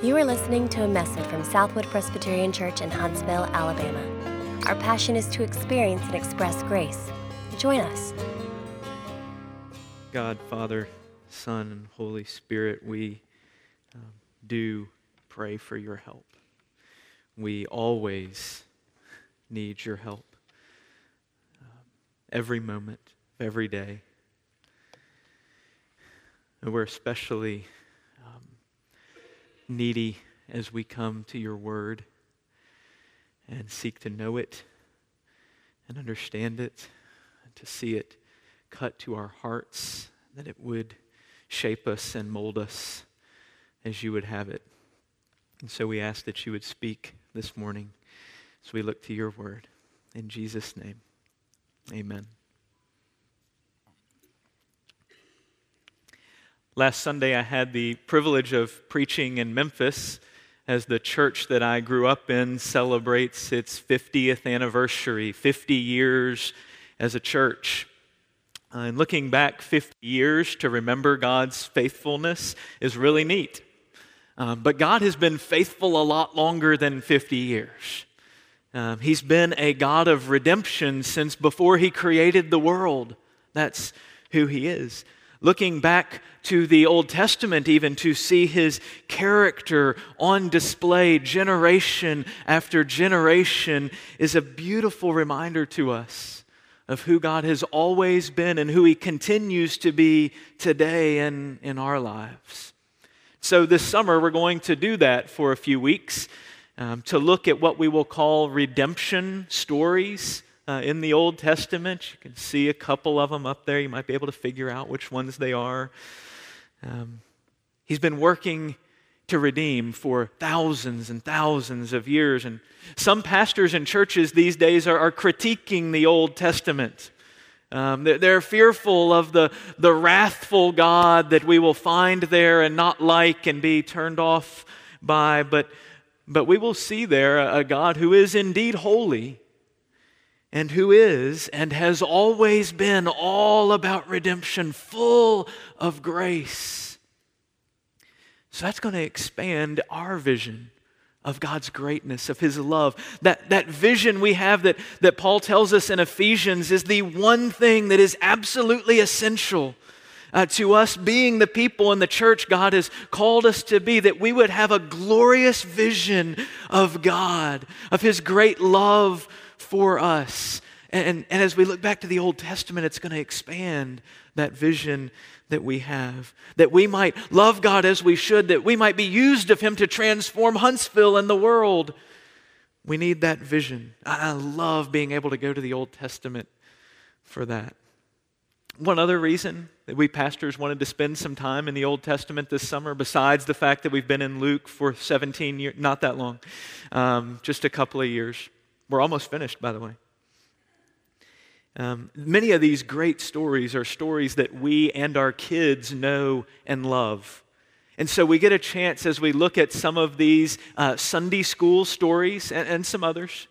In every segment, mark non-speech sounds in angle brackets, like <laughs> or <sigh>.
You are listening to a message from Southwood Presbyterian Church in Huntsville, Alabama. Our passion is to experience and express grace. Join us. God, Father, Son, and Holy Spirit, we um, do pray for your help. We always need your help. Um, every moment, every day. And we're especially needy as we come to your word and seek to know it and understand it and to see it cut to our hearts, that it would shape us and mold us as you would have it. And so we ask that you would speak this morning as we look to your word. In Jesus' name, amen. Last Sunday, I had the privilege of preaching in Memphis as the church that I grew up in celebrates its 50th anniversary, 50 years as a church. Uh, and looking back 50 years to remember God's faithfulness is really neat. Um, but God has been faithful a lot longer than 50 years. Um, he's been a God of redemption since before He created the world. That's who He is looking back to the Old Testament, even to see his character on display generation after generation, is a beautiful reminder to us of who God has always been and who he continues to be today and in our lives. So, this summer, we're going to do that for a few weeks um, to look at what we will call redemption stories uh, in the Old Testament. You can see a couple of them up there. You might be able to figure out which ones they are. Um, he's been working to redeem for thousands and thousands of years. And some pastors and churches these days are, are critiquing the Old Testament. Um, they're, they're, fearful of the, the wrathful God that we will find there and not like and be turned off by. But, but we will see there a, a God who is indeed holy and who is and has always been all about redemption, full of grace. So that's going to expand our vision of God's greatness, of His love. That, that vision we have that, that Paul tells us in Ephesians is the one thing that is absolutely essential uh, to us being the people in the church God has called us to be, that we would have a glorious vision of God, of His great love for us. And, and as we look back to the Old Testament, it's going to expand that vision that we have. That we might love God as we should, that we might be used of Him to transform Huntsville and the world. We need that vision. I love being able to go to the Old Testament for that. One other reason that we pastors wanted to spend some time in the Old Testament this summer, besides the fact that we've been in Luke for 17 years, not that long, um, just a couple of years, we're almost finished, by the way. Um, many of these great stories are stories that we and our kids know and love. And so we get a chance as we look at some of these uh, Sunday school stories and, and some others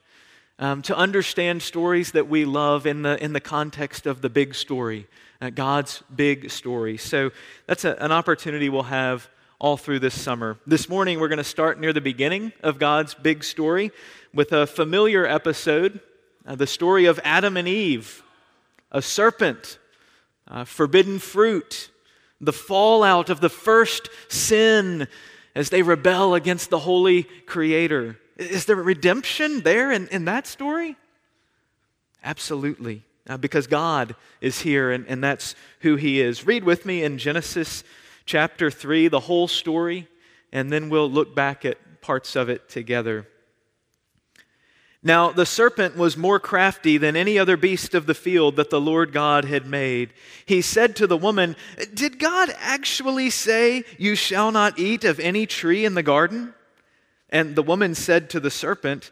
um, to understand stories that we love in the, in the context of the big story, uh, God's big story. So that's a, an opportunity we'll have all through this summer. This morning, we're going to start near the beginning of God's big story with a familiar episode uh, the story of Adam and Eve, a serpent, uh, forbidden fruit, the fallout of the first sin as they rebel against the holy Creator. Is there redemption there in, in that story? Absolutely, uh, because God is here and, and that's who He is. Read with me in Genesis chapter 3, the whole story, and then we'll look back at parts of it together. Now, the serpent was more crafty than any other beast of the field that the Lord God had made. He said to the woman, Did God actually say, You shall not eat of any tree in the garden? And the woman said to the serpent,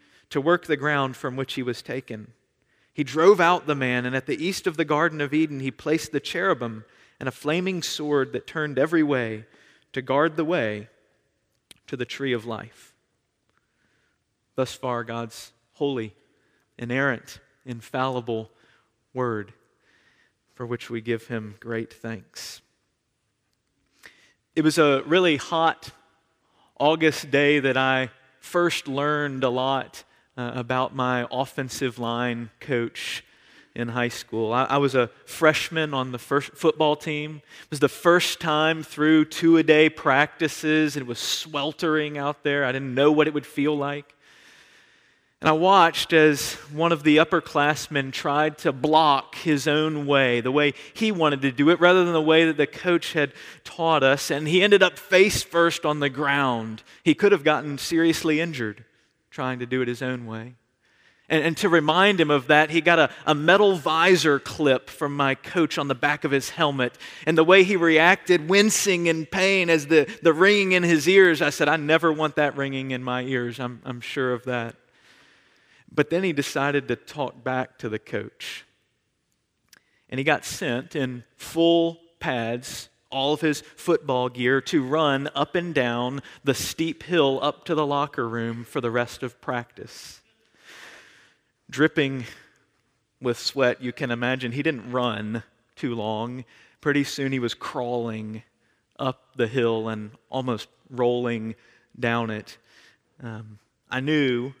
to work the ground from which he was taken. He drove out the man, and at the east of the Garden of Eden, he placed the cherubim and a flaming sword that turned every way to guard the way to the tree of life. Thus far, God's holy, inerrant, infallible word, for which we give him great thanks. It was a really hot August day that I first learned a lot uh, about my offensive line coach in high school. I, I, was a freshman on the first football team. It was the first time through two a day practices. It was sweltering out there. I didn't know what it would feel like. And I watched as one of the upperclassmen tried to block his own way, the way he wanted to do it, rather than the way that the coach had taught us. And he ended up face first on the ground. He could have gotten seriously injured trying to do it his own way. And, and to remind him of that, he got a, a metal visor clip from my coach on the back of his helmet. And the way he reacted, wincing in pain as the, the ringing in his ears, I said, I never want that ringing in my ears. I'm, I'm sure of that. But then he decided to talk back to the coach. And he got sent in full pads, all of his football gear, to run up and down the steep hill up to the locker room for the rest of practice dripping with sweat, you can imagine he didn't run too long. Pretty soon he was crawling up the hill and almost rolling down it. Um, I knew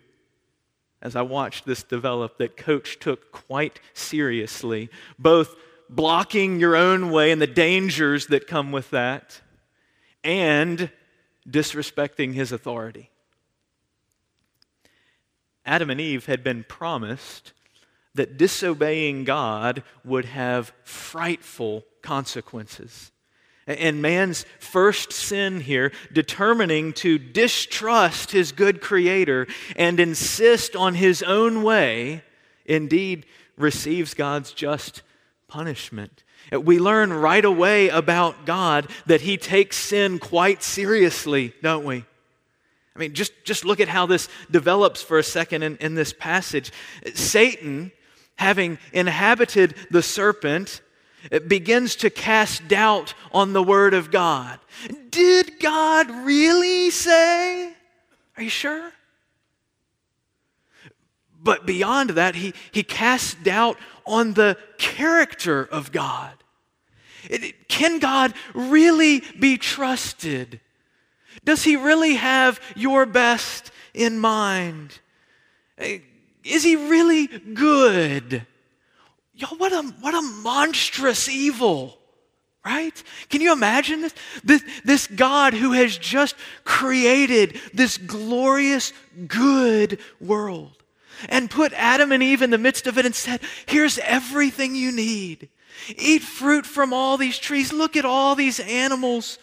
as I watched this develop that coach took quite seriously both blocking your own way and the dangers that come with that and disrespecting his authority. Adam and Eve had been promised that disobeying God would have frightful consequences. And man's first sin here, determining to distrust his good creator and insist on his own way, indeed receives God's just punishment. We learn right away about God that he takes sin quite seriously, don't we? I mean, just, just look at how this develops for a second in, in this passage. Satan, having inhabited the serpent, begins to cast doubt on the word of God. Did God really say? Are you sure? But beyond that, he, he casts doubt on the character of God. It, can God really be trusted? Does he really have your best in mind? Eh, is he really good? Y'all, what a, what a monstrous evil, right? Can you imagine this? this? This God who has just created this glorious, good world and put Adam and Eve in the midst of it and said, Here's everything you need. Eat fruit from all these trees. Look at all these animals.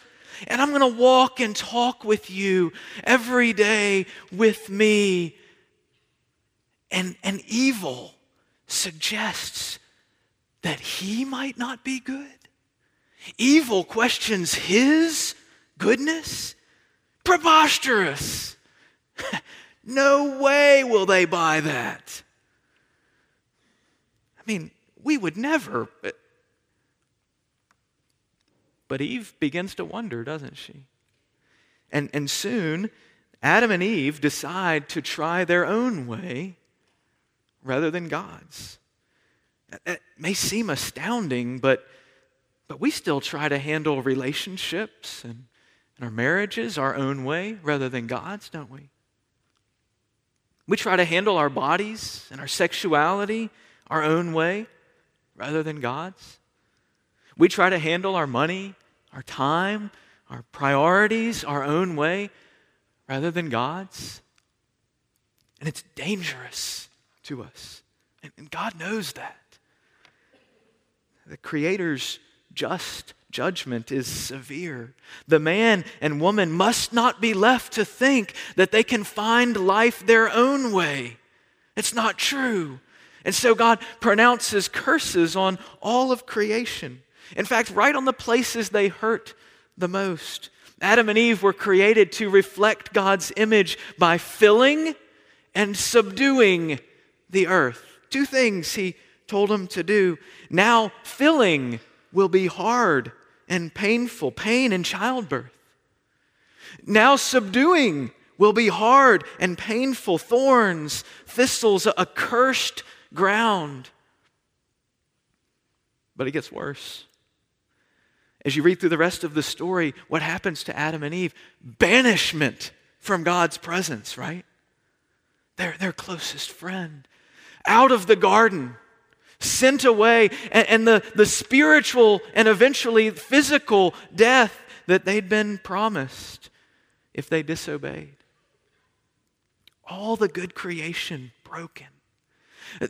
And I'm going to walk and talk with you every day with me. And, and evil suggests that he might not be good. Evil questions his goodness. Preposterous. <laughs> no way will they buy that. I mean, we would never. But but Eve begins to wonder, doesn't she? And, and soon, Adam and Eve decide to try their own way rather than God's. It may seem astounding, but, but we still try to handle relationships and, and our marriages our own way rather than God's, don't we? We try to handle our bodies and our sexuality our own way rather than God's. We try to handle our money, our time, our priorities our own way rather than God's. And it's dangerous to us. And, God knows that. The Creator's just judgment is severe. The man and woman must not be left to think that they can find life their own way. It's not true. And so God pronounces curses on all of creation. In fact, right on the places they hurt the most. Adam and Eve were created to reflect God's image by filling and subduing the earth. Two things he told them to do. Now, filling will be hard and painful, pain in childbirth. Now, subduing will be hard and painful, thorns, thistles, a cursed ground. But it gets worse. As you read through the rest of the story, what happens to Adam and Eve? Banishment from God's presence, right? Their, their closest friend. Out of the garden, sent away, and, and the, the spiritual and eventually physical death that they'd been promised if they disobeyed. All the good creation broken.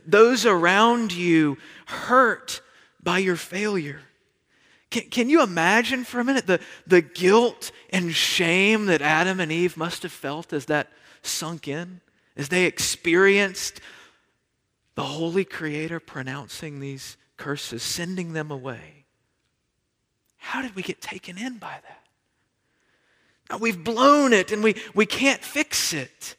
Those around you hurt by your failure. Can, can you imagine for a minute the, the guilt and shame that Adam and Eve must have felt as that sunk in? As they experienced the Holy Creator pronouncing these curses, sending them away. How did we get taken in by that? Now, we've blown it and we, we can't fix it.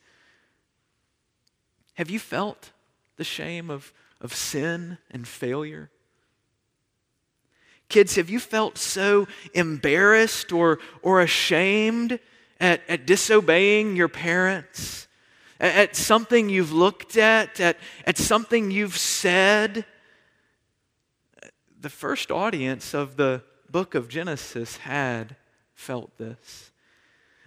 Have you felt the shame of, of sin and failure? Kids, have you felt so embarrassed or, or ashamed at, at disobeying your parents? At, something you've looked at? At, at something you've said? The first audience of the book of Genesis had felt this.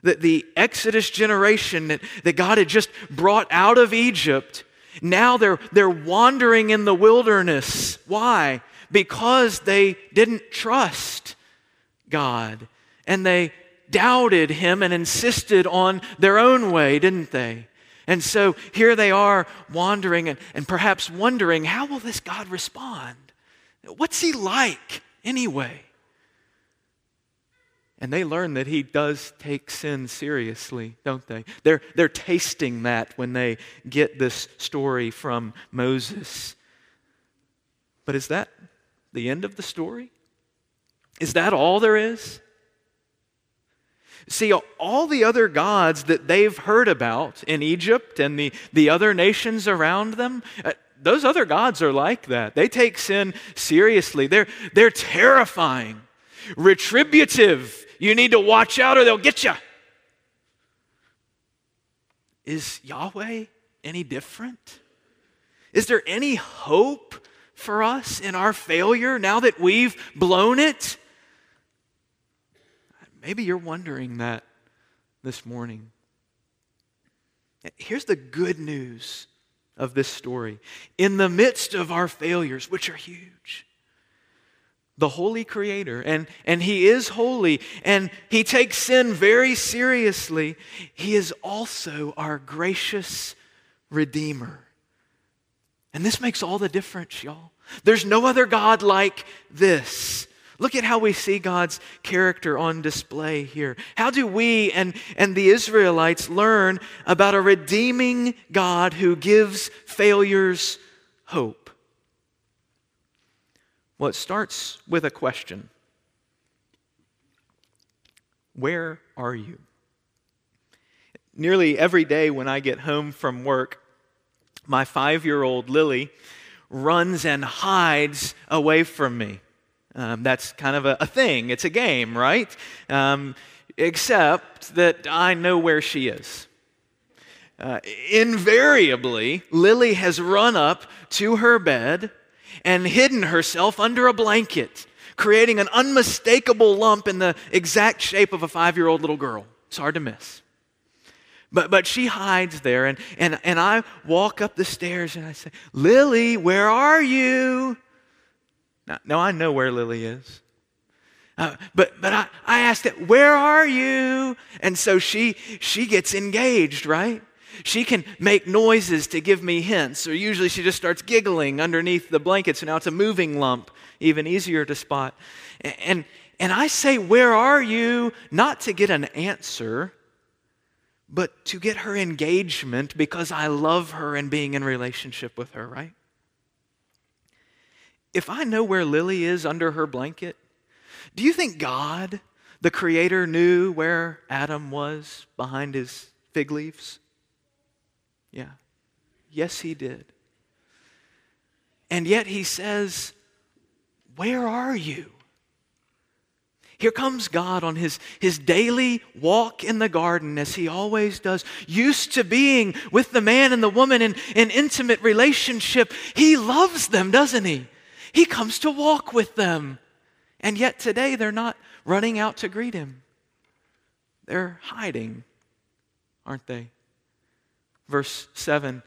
That the Exodus generation that, that God had just brought out of Egypt, now they're, they're wandering in the wilderness. Why? because they didn't trust God and they doubted Him and insisted on their own way, didn't they? And so here they are wandering and, and perhaps wondering how will this God respond? What's He like anyway? And they learn that he does take sin seriously, don't they? They're, they're tasting that when they get this story from Moses. But is that the end of the story? Is that all there is? See, all the other gods that they've heard about in Egypt and the, the other nations around them, uh, those other gods are like that. They take sin seriously, they're, they're terrifying, retributive. You need to watch out or they'll get you. Is Yahweh any different? Is there any hope for us in our failure now that we've blown it? Maybe you're wondering that this morning. Here's the good news of this story. In the midst of our failures, which are huge, the holy creator, and, and he is holy, and he takes sin very seriously, he is also our gracious redeemer. And this makes all the difference, y'all. There's no other God like this. Look at how we see God's character on display here. How do we and, and the Israelites learn about a redeeming God who gives failures hope? Well, it starts with a question Where are you? Nearly every day when I get home from work, my five year old Lily runs and hides away from me. Um, that's kind of a, a, thing, it's a game, right? Um, except that I know where she is. Uh, invariably, Lily has run up to her bed and hidden herself under a blanket, creating an unmistakable lump in the exact shape of a five year old little girl. It's hard to miss. But, but she hides there, and, and, and I walk up the stairs and I say, Lily, where are you? Now, now I know where Lily is. Uh, but but I, I asked it, where are you? And so she she gets engaged, right? She can make noises to give me hints, or usually she just starts giggling underneath the blanket. So now it's a moving lump, even easier to spot. And and I say, Where are you? Not to get an answer, but to get her engagement because I love her and being in relationship with her, right? If I know where Lily is under her blanket, do you think God, the Creator, knew where Adam was behind his fig leaves? Yeah. Yes, he did. And yet he says, Where are you? Here comes God on his, his daily walk in the garden, as he always does, used to being with the man and the woman in an intimate relationship. He loves them, doesn't he? He comes to walk with them. And yet today they're not running out to greet him, they're hiding, aren't they? Verse 7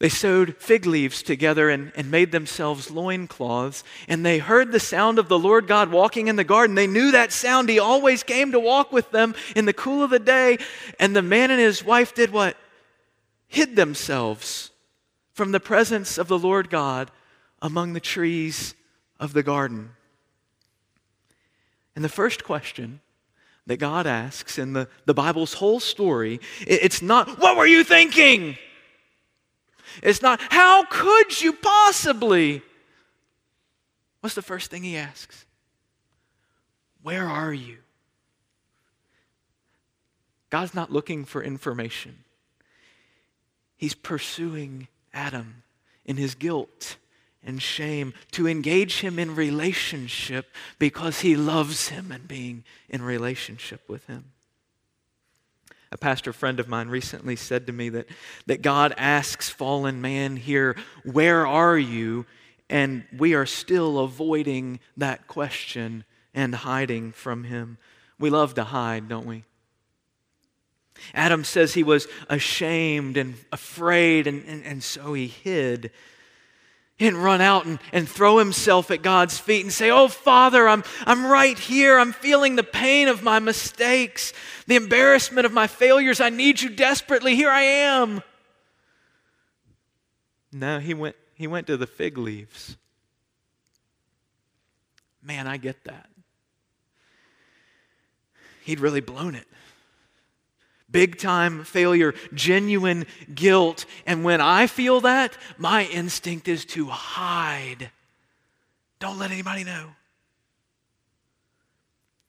they sewed fig leaves together and, and made themselves loincloths. And they heard the sound of the Lord God walking in the garden. They knew that sound. He always came to walk with them in the cool of the day. And the man and his wife did what? Hid themselves from the presence of the Lord God among the trees of the garden. And the first question that God asks in the, the Bible's whole story, it's not, What were you thinking? It's not, how could you possibly? What's the first thing he asks? Where are you? God's not looking for information. He's pursuing Adam in his guilt and shame to engage him in relationship because he loves him and being in relationship with him. A pastor friend of mine recently said to me that, that God asks fallen man here, Where are you? And we are still avoiding that question and hiding from him. We love to hide, don't we? Adam says he was ashamed and afraid, and, and, and so he hid. Didn't run out and, and throw himself at God's feet and say, Oh, Father, I'm, I'm right here. I'm feeling the pain of my mistakes, the embarrassment of my failures. I need you desperately. Here I am. No, he went, he went to the fig leaves. Man, I get that. He'd really blown it big time failure, genuine guilt. And when I feel that, my instinct is to hide. Don't let anybody know.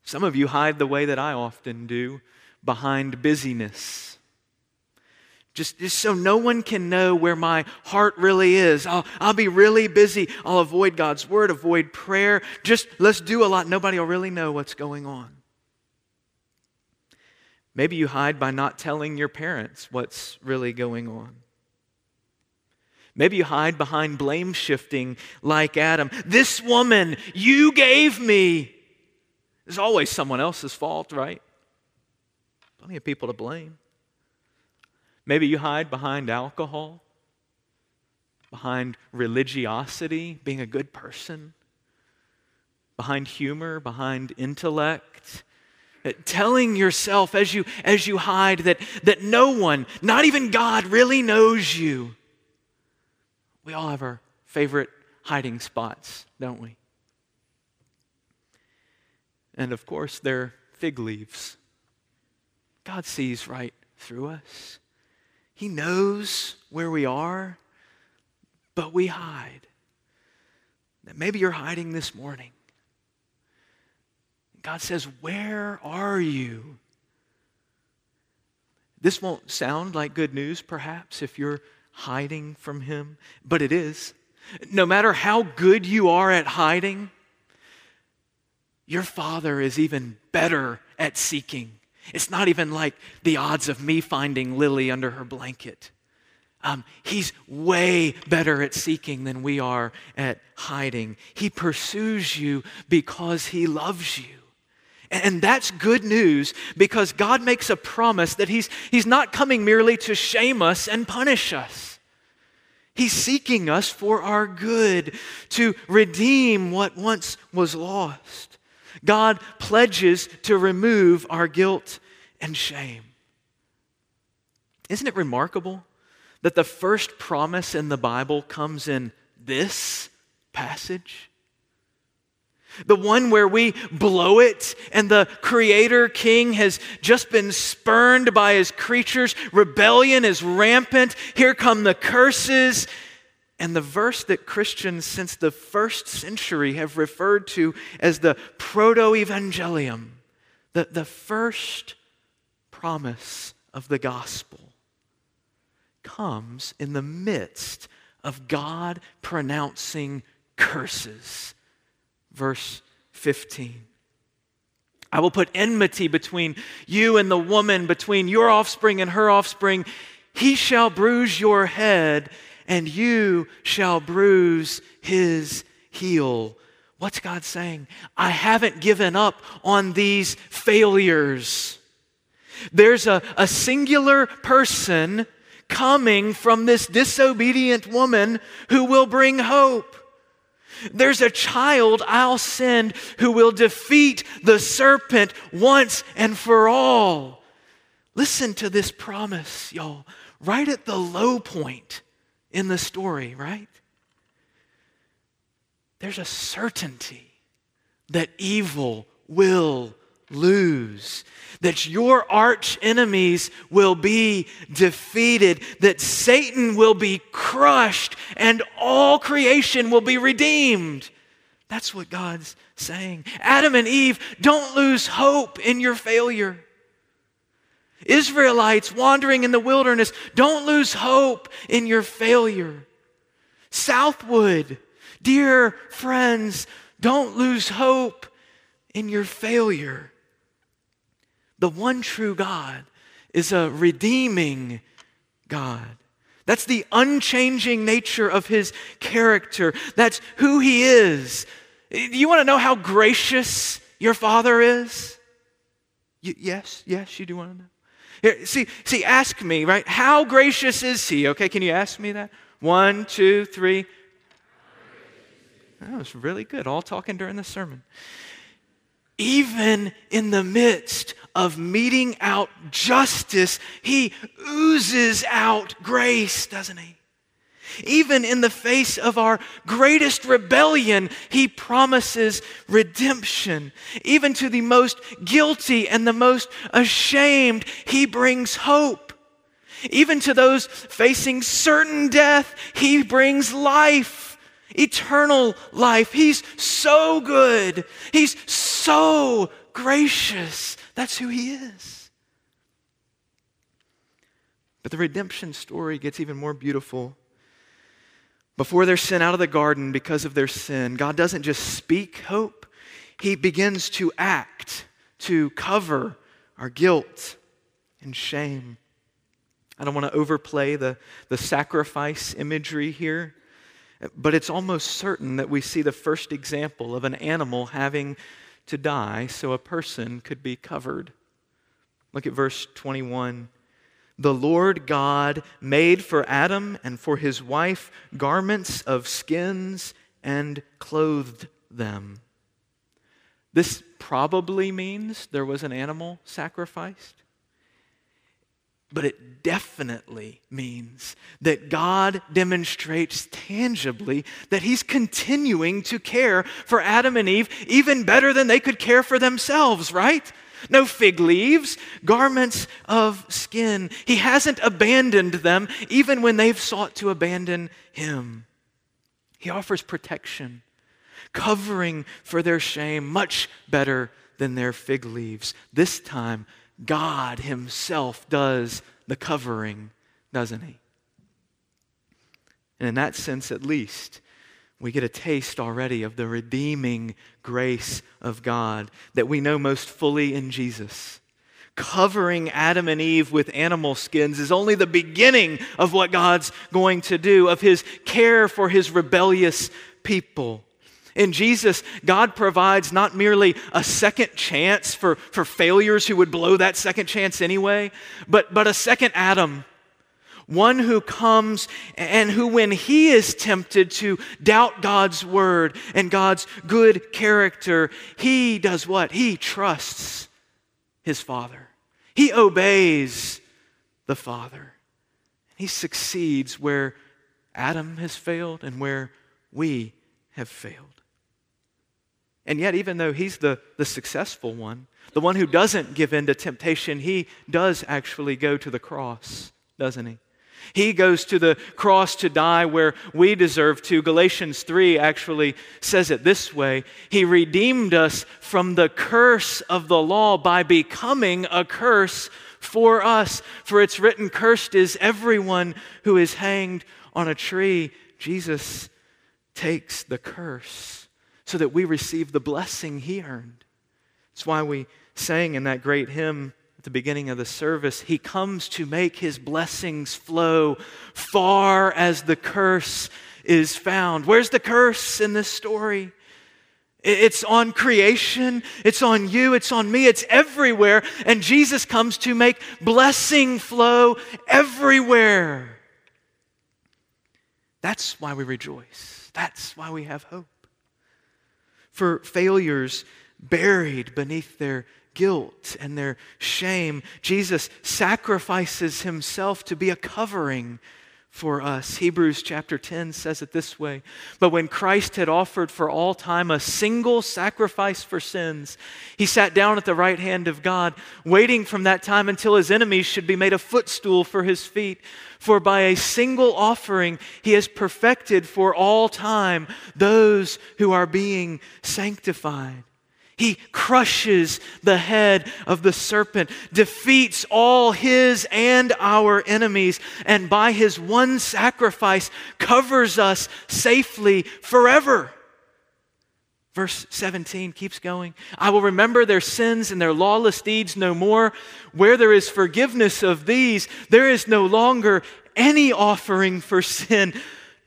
Some of you hide the way that I often do behind busyness. Just, just so no one can know where my heart really is. I'll, I'll be really busy. I'll avoid God's word, avoid prayer. Just let's do a lot. Nobody will really know what's going on. Maybe you hide by not telling your parents what's really going on. Maybe you hide behind blame shifting like Adam. This woman you gave me. There's always someone else's fault, right? Plenty of people to blame. Maybe you hide behind alcohol, behind religiosity, being a good person, behind humor, behind intellect, telling yourself as you as you hide that that no one not even god really knows you. We all have our favorite hiding spots don't we? And of course they're fig leaves. God sees right through us. He knows where we are but we hide. Maybe you're hiding this morning God says, Where are you? This won't sound like good news, perhaps, if you're hiding from Him, but it is. No matter how good you are at hiding, your Father is even better at seeking. It's not even like the odds of me finding Lily under her blanket. Um, he's way better at seeking than we are at hiding. He pursues you because he loves you. And that's good news because God makes a promise that he's, he's not coming merely to shame us and punish us. He's seeking us for our good, to redeem what once was lost. God pledges to remove our guilt and shame. Isn't it remarkable that the first promise in the Bible comes in this passage? The one where we blow it and the creator king has just been spurned by his creatures. Rebellion is rampant. Here come the curses. And the verse that Christians since the first century have referred to as the proto evangelium, the, the first promise of the gospel, comes in the midst of God pronouncing curses verse 15. I will put enmity between you and the woman, between your offspring and her offspring. He shall bruise your head, and you shall bruise his heel. What's God saying? I haven't given up on these failures. There's a, a singular person coming from this disobedient woman who will bring hope. There's a child I'll send who will defeat the serpent once and for all. Listen to this promise, y'all, right at the low point in the story, right? There's a certainty that evil will lose, that your arch enemies will be defeated, that Satan will be crushed, and all creation will be redeemed. That's what God's saying. Adam and Eve, don't lose hope in your failure. Israelites wandering in the wilderness, don't lose hope in your failure. Southwood, dear friends, don't lose hope in your failure. The one true God is a redeeming God. That's the unchanging nature of his character. That's who he is. Do you want to know how gracious your father is? Y- yes, yes, you do want to know. Here, see, see, ask me, right? How gracious is he? Okay, can you ask me that? One, two, three. That was really good. All talking during the sermon even in the midst of meting out justice, he oozes out grace, doesn't he? Even in the face of our greatest rebellion, he promises redemption. Even to the most guilty and the most ashamed, he brings hope. Even to those facing certain death, he brings life eternal life. He's so good. He's so gracious. That's who he is. But the redemption story gets even more beautiful. Before they're sent out of the garden because of their sin, God doesn't just speak hope, He begins to act to cover our guilt and shame. I don't want to overplay the, the sacrifice imagery here, but it's almost certain that we see the first example of an animal having to die so a person could be covered. Look at verse 21. The Lord God made for Adam and for his wife garments of skins and clothed them. This probably means there was an animal sacrificed. But it definitely means that God demonstrates tangibly that He's continuing to care for Adam and Eve even better than they could care for themselves, right? No fig leaves, garments of skin. He hasn't abandoned them even when they've sought to abandon Him. He offers protection, covering for their shame much better than their fig leaves. This time, God Himself does the covering, doesn't He? And in that sense, at least, we get a taste already of the redeeming grace of God that we know most fully in Jesus. Covering Adam and Eve with animal skins is only the beginning of what God's going to do, of his care for his rebellious people. In Jesus, God provides not merely a second chance for, for failures who would blow that second chance anyway, but, but a second Adam. One who comes and who, when he is tempted to doubt God's word and God's good character, he does what? He trusts his Father. He obeys the Father. He succeeds where Adam has failed and where we have failed. And yet, even though he's the, the successful one, the one who doesn't give in to temptation, he does actually go to the cross, doesn't he? He goes to the cross to die where we deserve to. Galatians 3 actually says it this way He redeemed us from the curse of the law by becoming a curse for us. For it's written, Cursed is everyone who is hanged on a tree. Jesus takes the curse so that we receive the blessing he earned. That's why we sang in that great hymn at the beginning of the service He comes to make his blessings flow far as the curse is found. Where's the curse in this story? It's on creation, it's on you, it's on me, it's everywhere. And Jesus comes to make blessing flow everywhere. That's why we rejoice. That's why we have hope for failures buried beneath their guilt and their shame. Jesus sacrifices himself to be a covering for us. Hebrews chapter 10 says it this way But when Christ had offered for all time a single sacrifice for sins, he sat down at the right hand of God, waiting from that time until his enemies should be made a footstool for his feet. For by a single offering, he has perfected for all time those who are being sanctified. He crushes the head of the serpent, defeats all his and our enemies, and by his one sacrifice covers us safely forever. Verse 17 keeps going. I will remember their sins and their lawless deeds no more. Where there is forgiveness of these, there is no longer any offering for sin.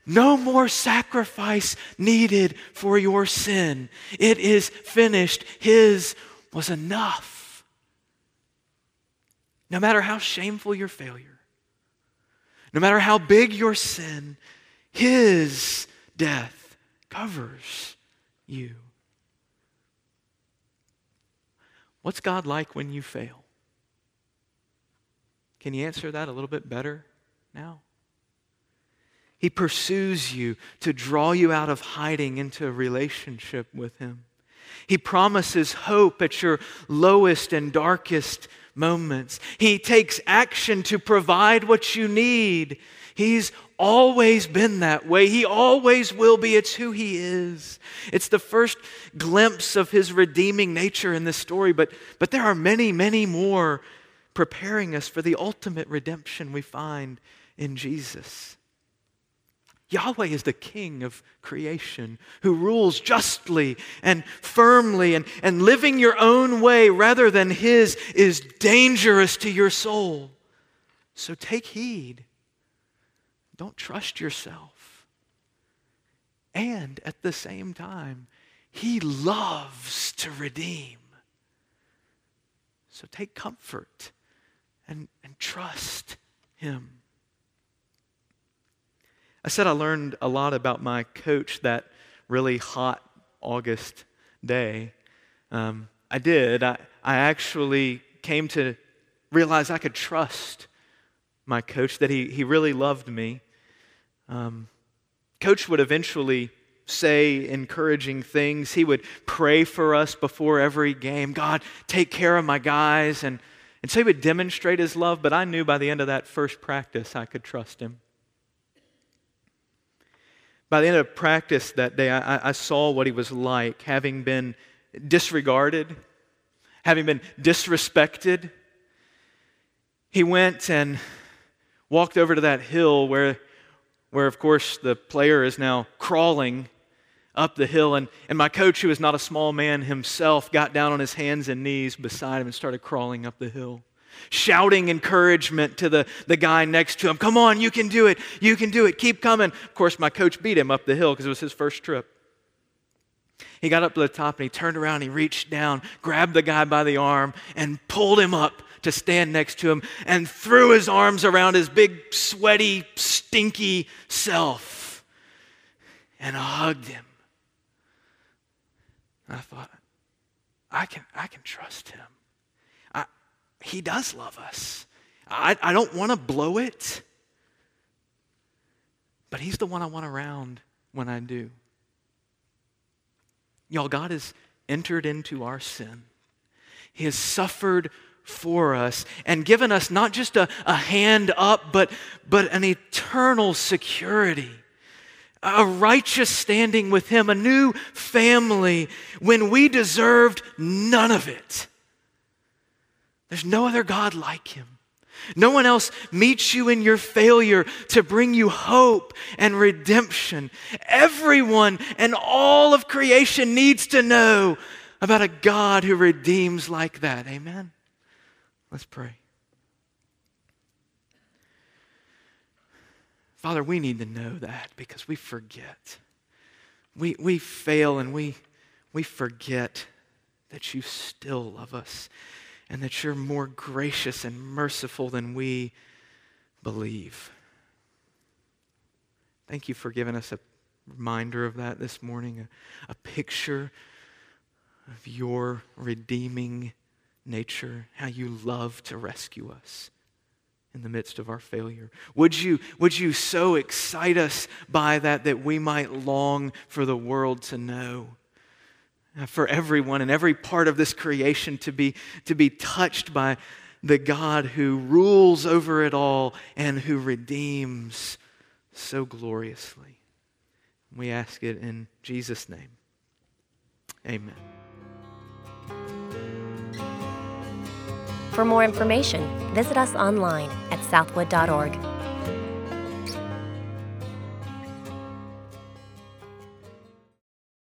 No more sacrifice needed for your sin. It is finished. His was enough. No matter how shameful your failure, no matter how big your sin, His death covers you. What's God like when you fail? Can you answer that a little bit better now? He pursues you to draw you out of hiding into a relationship with Him. He promises hope at your lowest and darkest moments. He takes action to provide what you need. He's always been that way. He always will be. It's who He is. It's the first glimpse of His redeeming nature in this story, but, but there are many, many more preparing us for the ultimate redemption we find in Jesus. Yahweh is the king of creation who rules justly and firmly, and, and living your own way rather than his is dangerous to your soul. So take heed. Don't trust yourself. And at the same time, he loves to redeem. So take comfort and, and trust him. I said I learned a lot about my coach that really hot August day. Um, I did. I, I actually came to realize I could trust my coach, that he, he really loved me. Um, coach would eventually say encouraging things. He would pray for us before every game God, take care of my guys. And, and so he would demonstrate his love, but I knew by the end of that first practice I could trust him. By the end of practice that day, I, I saw what he was like, having been disregarded, having been disrespected. He went and walked over to that hill where, where of course, the player is now crawling up the hill. And, and my coach, who is not a small man himself, got down on his hands and knees beside him and started crawling up the hill shouting encouragement to the, the guy next to him. Come on, you can do it. You can do it. Keep coming. Of course, my coach beat him up the hill because it was his first trip. He got up to the top and he turned around, he reached down, grabbed the guy by the arm, and pulled him up to stand next to him and threw his arms around his big, sweaty, stinky self and hugged him. I thought, I can, I can trust him. He does love us. I, I don't want to blow it, but He's the one I want around when I do. Y'all, God has entered into our sin. He has suffered for us and given us not just a, a hand up, but, but an eternal security, a righteous standing with Him, a new family when we deserved none of it. There's no other God like him. No one else meets you in your failure to bring you hope and redemption. Everyone and all of creation needs to know about a God who redeems like that. Amen? Let's pray. Father, we need to know that because we forget. We, we fail and we, we forget that you still love us and that you're more gracious and merciful than we believe. Thank you for giving us a reminder of that this morning, a, a picture of your redeeming nature, how you love to rescue us in the midst of our failure. Would you, would you so excite us by that that we might long for the world to know Uh, for everyone and every part of this creation to be, to be touched by the God who rules over it all and who redeems so gloriously. We ask it in Jesus' name. Amen. For more information, visit us online at southwood.org.